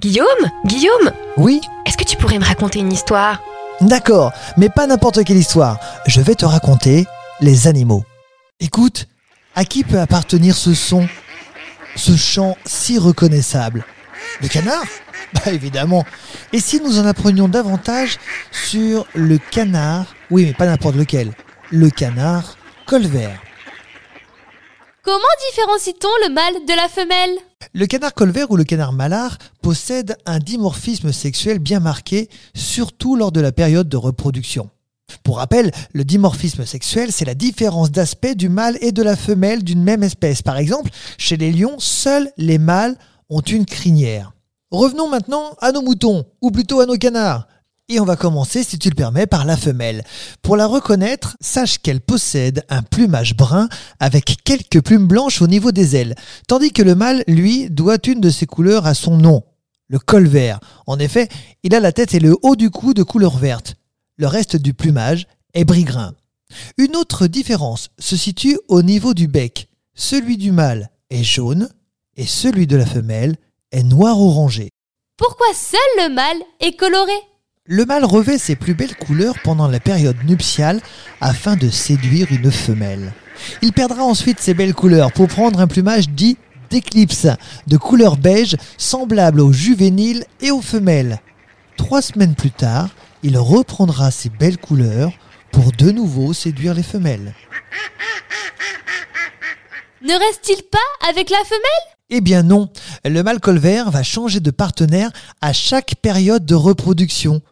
Guillaume Guillaume Oui? Est-ce que tu pourrais me raconter une histoire? D'accord, mais pas n'importe quelle histoire. Je vais te raconter les animaux. Écoute, à qui peut appartenir ce son? Ce chant si reconnaissable? Le canard? Bah évidemment. Et si nous en apprenions davantage sur le canard? Oui, mais pas n'importe lequel. Le canard colvert. Comment différencie-t-on le mâle de la femelle? Le canard colvert ou le canard malard possède un dimorphisme sexuel bien marqué, surtout lors de la période de reproduction. Pour rappel, le dimorphisme sexuel, c'est la différence d'aspect du mâle et de la femelle d'une même espèce. Par exemple, chez les lions, seuls les mâles ont une crinière. Revenons maintenant à nos moutons, ou plutôt à nos canards. Et on va commencer, si tu le permets, par la femelle. Pour la reconnaître, sache qu'elle possède un plumage brun avec quelques plumes blanches au niveau des ailes, tandis que le mâle, lui, doit une de ses couleurs à son nom, le colvert. En effet, il a la tête et le haut du cou de couleur verte. Le reste du plumage est brigrin. Une autre différence se situe au niveau du bec. Celui du mâle est jaune et celui de la femelle est noir orangé. Pourquoi seul le mâle est coloré? Le mâle revêt ses plus belles couleurs pendant la période nuptiale afin de séduire une femelle. Il perdra ensuite ses belles couleurs pour prendre un plumage dit d'éclipse, de couleur beige semblable aux juvéniles et aux femelles. Trois semaines plus tard, il reprendra ses belles couleurs pour de nouveau séduire les femelles. Ne reste-t-il pas avec la femelle? Eh bien non, le mâle colvert va changer de partenaire à chaque période de reproduction.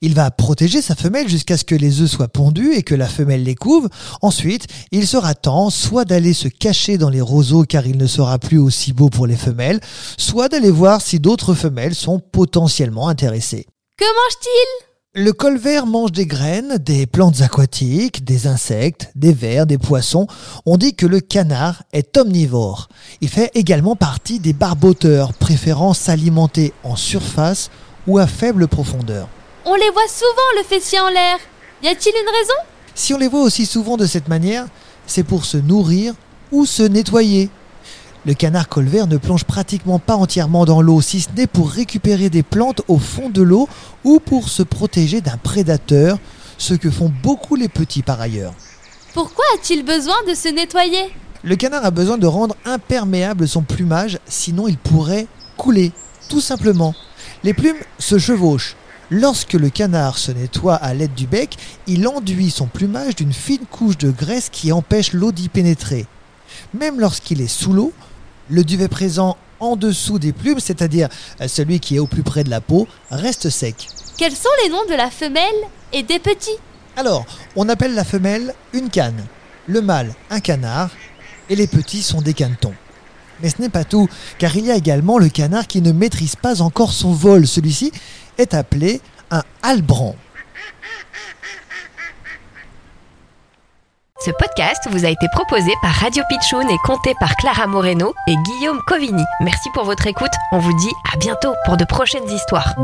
Il va protéger sa femelle jusqu'à ce que les œufs soient pondus et que la femelle les couve. Ensuite, il sera temps soit d'aller se cacher dans les roseaux car il ne sera plus aussi beau pour les femelles, soit d'aller voir si d'autres femelles sont potentiellement intéressées. Que mange-t-il? Le colvert mange des graines, des plantes aquatiques, des insectes, des vers, des poissons. On dit que le canard est omnivore. Il fait également partie des barboteurs, préférant s'alimenter en surface ou à faible profondeur. On les voit souvent le fessier en l'air. Y a-t-il une raison? Si on les voit aussi souvent de cette manière, c'est pour se nourrir ou se nettoyer. Le canard colvert ne plonge pratiquement pas entièrement dans l'eau, si ce n'est pour récupérer des plantes au fond de l'eau ou pour se protéger d'un prédateur, ce que font beaucoup les petits par ailleurs. Pourquoi a-t-il besoin de se nettoyer? Le canard a besoin de rendre imperméable son plumage, sinon il pourrait couler, tout simplement. Les plumes se chevauchent. Lorsque le canard se nettoie à l'aide du bec, il enduit son plumage d'une fine couche de graisse qui empêche l'eau d'y pénétrer. Même lorsqu'il est sous l'eau, le duvet présent en dessous des plumes, c'est-à-dire celui qui est au plus près de la peau, reste sec. Quels sont les noms de la femelle et des petits? Alors, on appelle la femelle une canne, le mâle un canard, et les petits sont des canetons. Mais ce n'est pas tout, car il y a également le canard qui ne maîtrise pas encore son vol. Celui-ci est appelé un albran. Ce podcast vous a été proposé par Radio Pitchoun et compté par Clara Moreno et Guillaume Covini. Merci pour votre écoute. On vous dit à bientôt pour de prochaines histoires.